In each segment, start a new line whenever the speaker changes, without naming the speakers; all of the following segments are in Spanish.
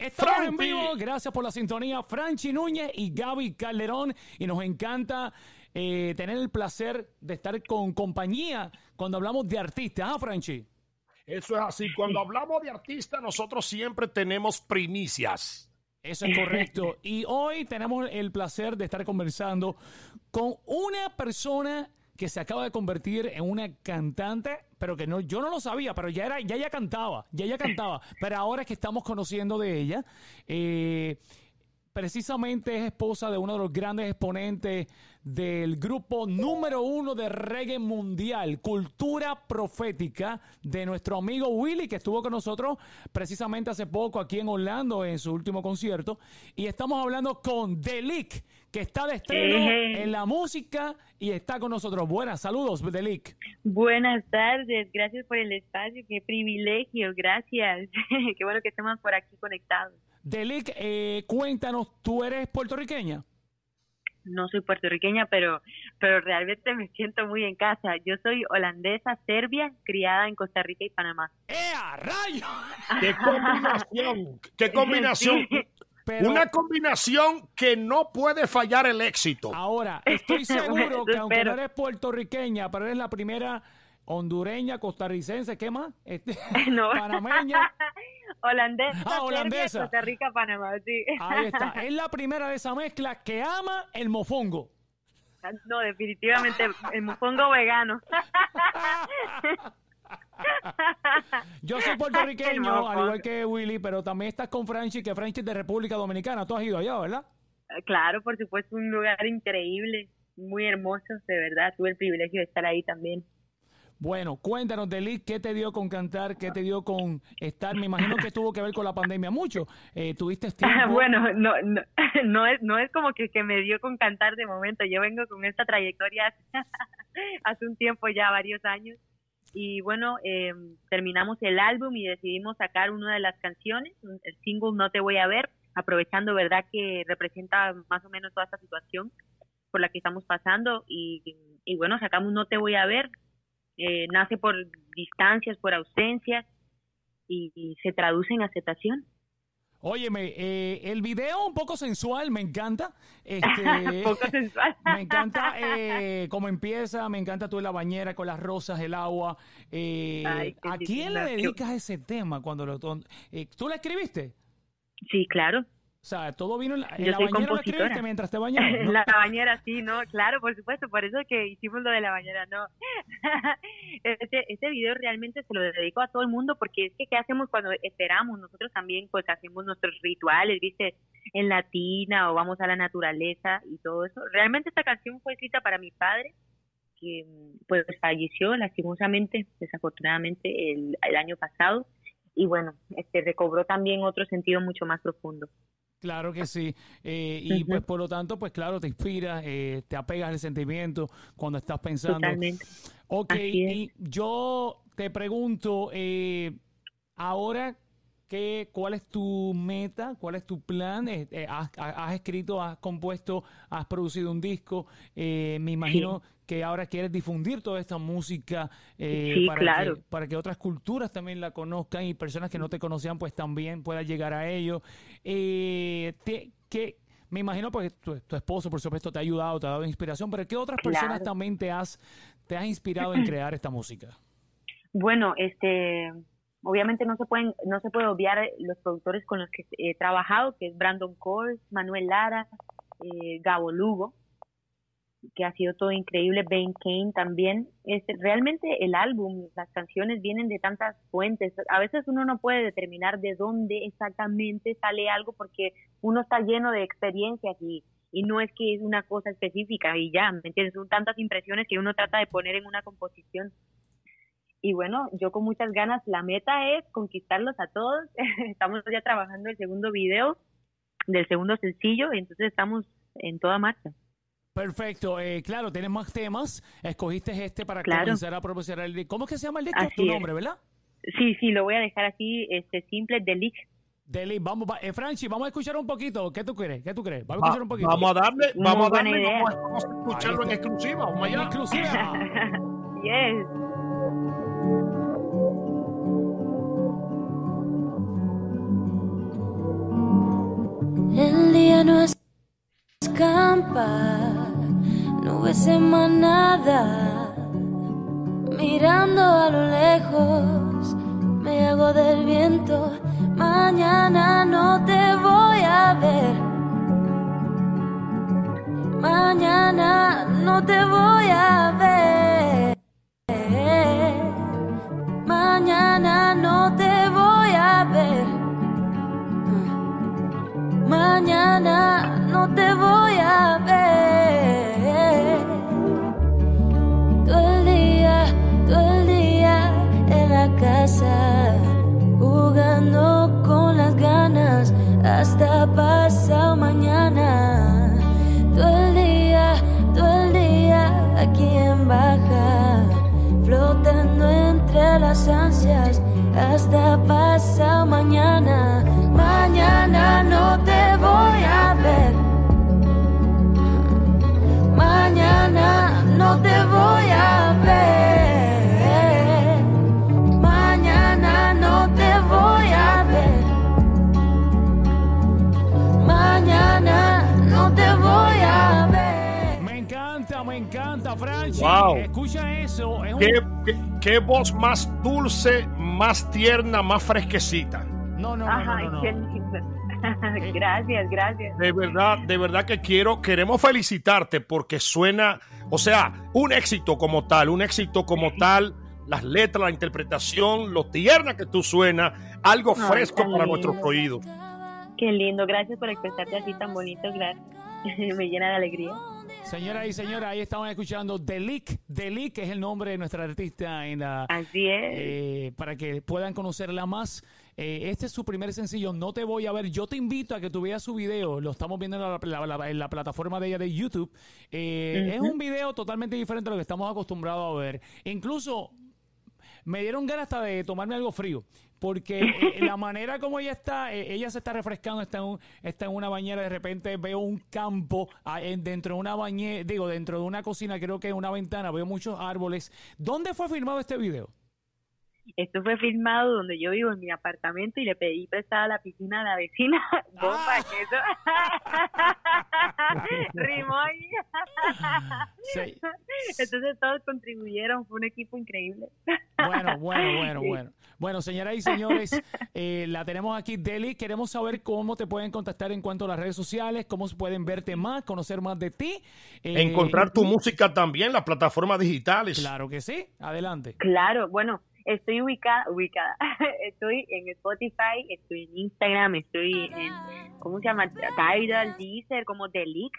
Estamos en vivo, gracias por la sintonía. Franchi Núñez y Gaby Calderón. Y nos encanta eh, tener el placer de estar con compañía cuando hablamos de artistas. ¿Ah, Franchi?
Eso es así. Cuando hablamos de artistas, nosotros siempre tenemos primicias.
Eso es correcto. Y hoy tenemos el placer de estar conversando con una persona que se acaba de convertir en una cantante, pero que no, yo no lo sabía, pero ya era, ya ella cantaba, ya ella cantaba, pero ahora es que estamos conociendo de ella. Eh, precisamente es esposa de uno de los grandes exponentes del grupo número uno de reggae mundial, Cultura Profética, de nuestro amigo Willy, que estuvo con nosotros precisamente hace poco aquí en Orlando en su último concierto. Y estamos hablando con Delic, que está de estreno en la música y está con nosotros. Buenas, saludos, Delic.
Buenas tardes, gracias por el espacio, qué privilegio, gracias. qué bueno que estemos por aquí conectados.
Delic, eh, cuéntanos, ¿tú eres puertorriqueña?
No soy puertorriqueña, pero, pero realmente me siento muy en casa. Yo soy holandesa, serbia, criada en Costa Rica y Panamá.
¡Eh, rayo!
¡Qué combinación! ¡Qué combinación! Una combinación que no puede fallar el éxito.
Ahora, estoy seguro que aunque no eres puertorriqueña, pero eres la primera hondureña, costarricense, ¿qué más? Este, no. Panameña.
holandesa, ah, holandesa. Costa Rica, Panamá, sí.
Ahí está. Es la primera de esa mezcla que ama el mofongo.
No, definitivamente el mofongo vegano.
Yo soy puertorriqueño, al igual que Willy, pero también estás con Franchi, que Franchi es de República Dominicana. Tú has ido allá, ¿verdad?
Claro, por supuesto, un lugar increíble, muy hermoso, de verdad. Tuve el privilegio de estar ahí también.
Bueno, cuéntanos, Delit, ¿qué te dio con cantar? ¿Qué te dio con estar? Me imagino que tuvo que ver con la pandemia mucho. Eh, ¿Tuviste tiempo?
bueno, no, no, no, es, no es como que, que me dio con cantar de momento. Yo vengo con esta trayectoria hace un tiempo ya, varios años. Y bueno, eh, terminamos el álbum y decidimos sacar una de las canciones, el single No Te Voy a Ver, aprovechando, ¿verdad?, que representa más o menos toda esta situación por la que estamos pasando. Y, y bueno, sacamos No Te Voy a Ver, eh, nace por distancias, por ausencias y, se traduce en aceptación.
Óyeme, eh, el video un poco sensual, me encanta. Este,
poco sensual.
me encanta eh, cómo empieza, me encanta tú en la bañera con las rosas, el agua. Eh, ¿A quién le dedicas ese tema cuando lo... ¿Tú la escribiste?
Sí, claro.
O sea, todo vino en la, en la bañera mientras te bañabas.
En la bañera, sí, no, claro, por supuesto, por eso que hicimos lo de la bañera, no. este, este video realmente se lo dedico a todo el mundo porque es que ¿qué hacemos cuando esperamos? Nosotros también pues hacemos nuestros rituales, viste, en latina o vamos a la naturaleza y todo eso. Realmente esta canción fue escrita para mi padre que pues falleció lastimosamente, desafortunadamente el, el año pasado y bueno, este recobró también otro sentido mucho más profundo.
Claro que sí. Eh, y pues por lo tanto, pues claro, te inspira, eh, te apegas al sentimiento cuando estás pensando.
Totalmente.
Ok, y yo te pregunto, eh, ahora, ¿qué, ¿cuál es tu meta? ¿Cuál es tu plan? has, escrito, has compuesto, has producido un disco. me imagino que ahora quieres difundir toda esta música
eh,
para, que, para que otras culturas también la conozcan y personas que no te conocían pues también puedan llegar a ello. Eh, que me imagino pues tu, esposo por supuesto te ha ayudado, te ha dado inspiración, pero ¿qué otras personas también te has, te has inspirado en crear esta música?
Bueno, este obviamente no se pueden no se puede obviar los productores con los que he trabajado que es Brandon Cole Manuel Lara eh, Gabo Lugo que ha sido todo increíble, Ben Kane también. Este, realmente el álbum, las canciones vienen de tantas fuentes. A veces uno no puede determinar de dónde exactamente sale algo porque uno está lleno de experiencias y, y no es que es una cosa específica y ya, ¿me entiendes? Son tantas impresiones que uno trata de poner en una composición. Y bueno, yo con muchas ganas, la meta es conquistarlos a todos. estamos ya trabajando el segundo video del segundo sencillo, entonces estamos en toda marcha.
Perfecto, eh, claro, tienes más temas. Escogiste este para comenzar a promocionar el ¿Cómo es que se llama el disco? tu nombre, ¿verdad?
Sí, sí, lo voy a dejar así, este simple, Delic.
Delic, vamos, eh, Franchi, vamos a escuchar un poquito. ¿Qué tú crees? ¿Qué tú crees? Vamos a escuchar un poquito.
Vamos a darle, vamos a darle, vamos, a escucharlo en exclusiva. Vamos allá. En
exclusiva.
yes.
Escampa, nubes en manada, mirando a lo lejos, me hago del viento. Mañana no te voy a ver. Mañana no te voy a ver. Jugando con las ganas hasta pasado mañana. Todo el día, todo el día aquí en baja, flotando entre las ansias hasta pasado. Mañana
encanta, Franchi.
Wow.
Escucha eso. Es un-
¿Qué, qué, qué voz más dulce, más tierna, más fresquecita.
No, no, no,
Ajá,
no, no,
qué
no.
lindo. gracias, gracias.
De verdad, de verdad que quiero, queremos felicitarte porque suena, o sea, un éxito como tal, un éxito como tal, las letras, la interpretación, lo tierna que tú suenas, algo
Ay,
fresco para
lindo.
nuestros oídos.
Qué lindo, gracias por expresarte así tan bonito, gracias. Me llena de alegría.
Señoras y señores, ahí estaban escuchando Delic. Delic es el nombre de nuestra artista en la,
Así es.
eh, para que puedan conocerla más. Eh, este es su primer sencillo, No Te Voy a Ver. Yo te invito a que tú veas su video. Lo estamos viendo en la, la- la- en la plataforma de ella de YouTube. Eh, Es un video totalmente diferente a lo que estamos acostumbrados a ver. Incluso me dieron ganas hasta de tomarme algo frío. Porque eh, la manera como ella está, eh, ella se está refrescando, está en, un- está en una bañera, de repente veo un campo ah, en- dentro de una bañera, digo, dentro de una cocina, creo que en una ventana, veo muchos árboles. ¿Dónde fue filmado este video?
Esto fue filmado donde yo vivo en mi apartamento y le pedí prestada la piscina a la vecina. Bomba, que eso. Rimó ahí.
Sí.
Entonces todos contribuyeron, fue un equipo increíble.
Bueno, bueno, bueno,
Sí.
bueno. Bueno, señoras y señores, eh, la tenemos aquí, Deli. Queremos saber cómo te pueden contactar en cuanto a las redes sociales, cómo se pueden verte más, conocer más de ti. Eh,
Encontrar tu música también las plataformas digitales.
Claro que sí. Adelante.
Claro, bueno, estoy ubicada, ubicada. Estoy en Spotify, estoy en Instagram, estoy en, ¿cómo se llama? Tidal, Deezer, como Delic.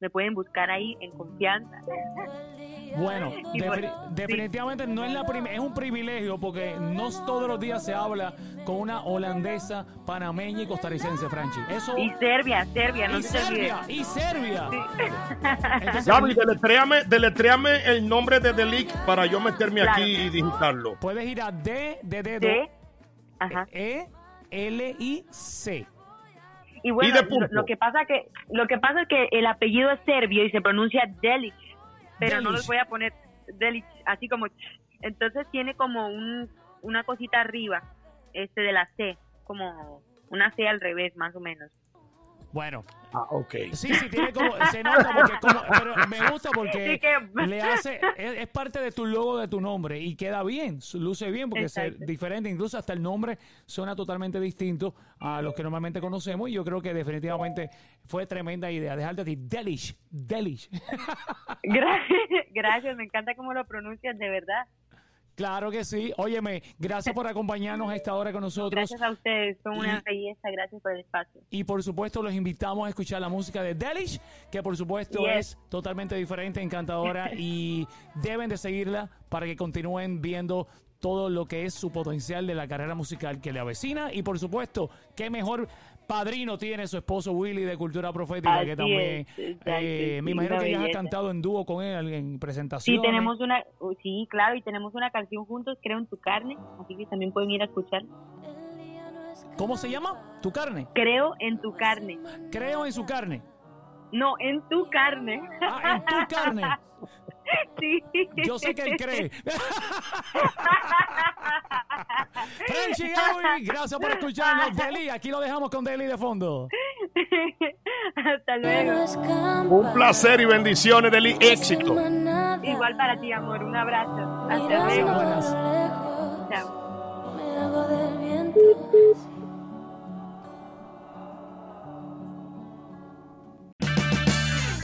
Me pueden buscar ahí en confianza.
Bueno, definitivamente no es la prim- es un privilegio porque no todos los días se habla con una holandesa, panameña y costarricense, Franchi. Eso
Y Serbia, Serbia, no
y
se.
Serbia, y Serbia. Entonces,
Gaby, deletréame, deletréame el nombre de Delic para yo meterme
Claro.
aquí y digitarlo.
puedes ir a D de dedo,
D, ajá.
E L I C.
Y bueno,
Y
lo que pasa que lo que pasa es que el apellido es serbio y se pronuncia Delic, pero no les voy a poner Delic así como entonces tiene como un una cosita arriba este de la C, como una C al revés más o menos.
Bueno,
Ah, ok.
sí, sí, tiene como, se nota porque como, pero me gusta porque
Sí que-
le hace, es, es parte de tu logo de tu nombre y queda bien, su- luce bien porque es
Exacto.
diferente, incluso hasta el nombre suena totalmente distinto a los que normalmente conocemos y yo creo que definitivamente fue tremenda idea. Dejarte a ti, Delish, Delish.
Gracias, gracias, me encanta cómo lo pronuncias, de verdad.
Claro que sí. Óyeme, gracias por acompañarnos a esta hora con nosotros.
Gracias a ustedes, son una
Y-
belleza, gracias por el espacio.
Y por supuesto los invitamos a escuchar la música de Delish, que por supuesto
Yes.
es totalmente diferente, encantadora y deben de seguirla para que continúen viendo todo lo que es su potencial de la carrera musical que le avecina y por supuesto, qué mejor padrino tiene su esposo Willy de Cultura Profética
Así
que también
es,
eh,
sí,
me imagino que ya has cantado en dúo con él en
Sí,
presentaciones.
tenemos una, uh, sí, claro, y tenemos una canción juntos, creo en tu carne, así que también pueden ir a escuchar.
¿Cómo se llama? Tu carne.
Creo en tu carne.
Creo en su carne.
No, en tu carne.
Ah, en tu carne.
sí.
Yo sé que él cree. Frenchy Gaby, gracias por escucharnos. Deli, aquí lo dejamos con Deli de fondo.
Hasta luego.
Un placer y bendiciones del éxito.
Igual para ti, amor. Un abrazo. Hasta luego. Chao.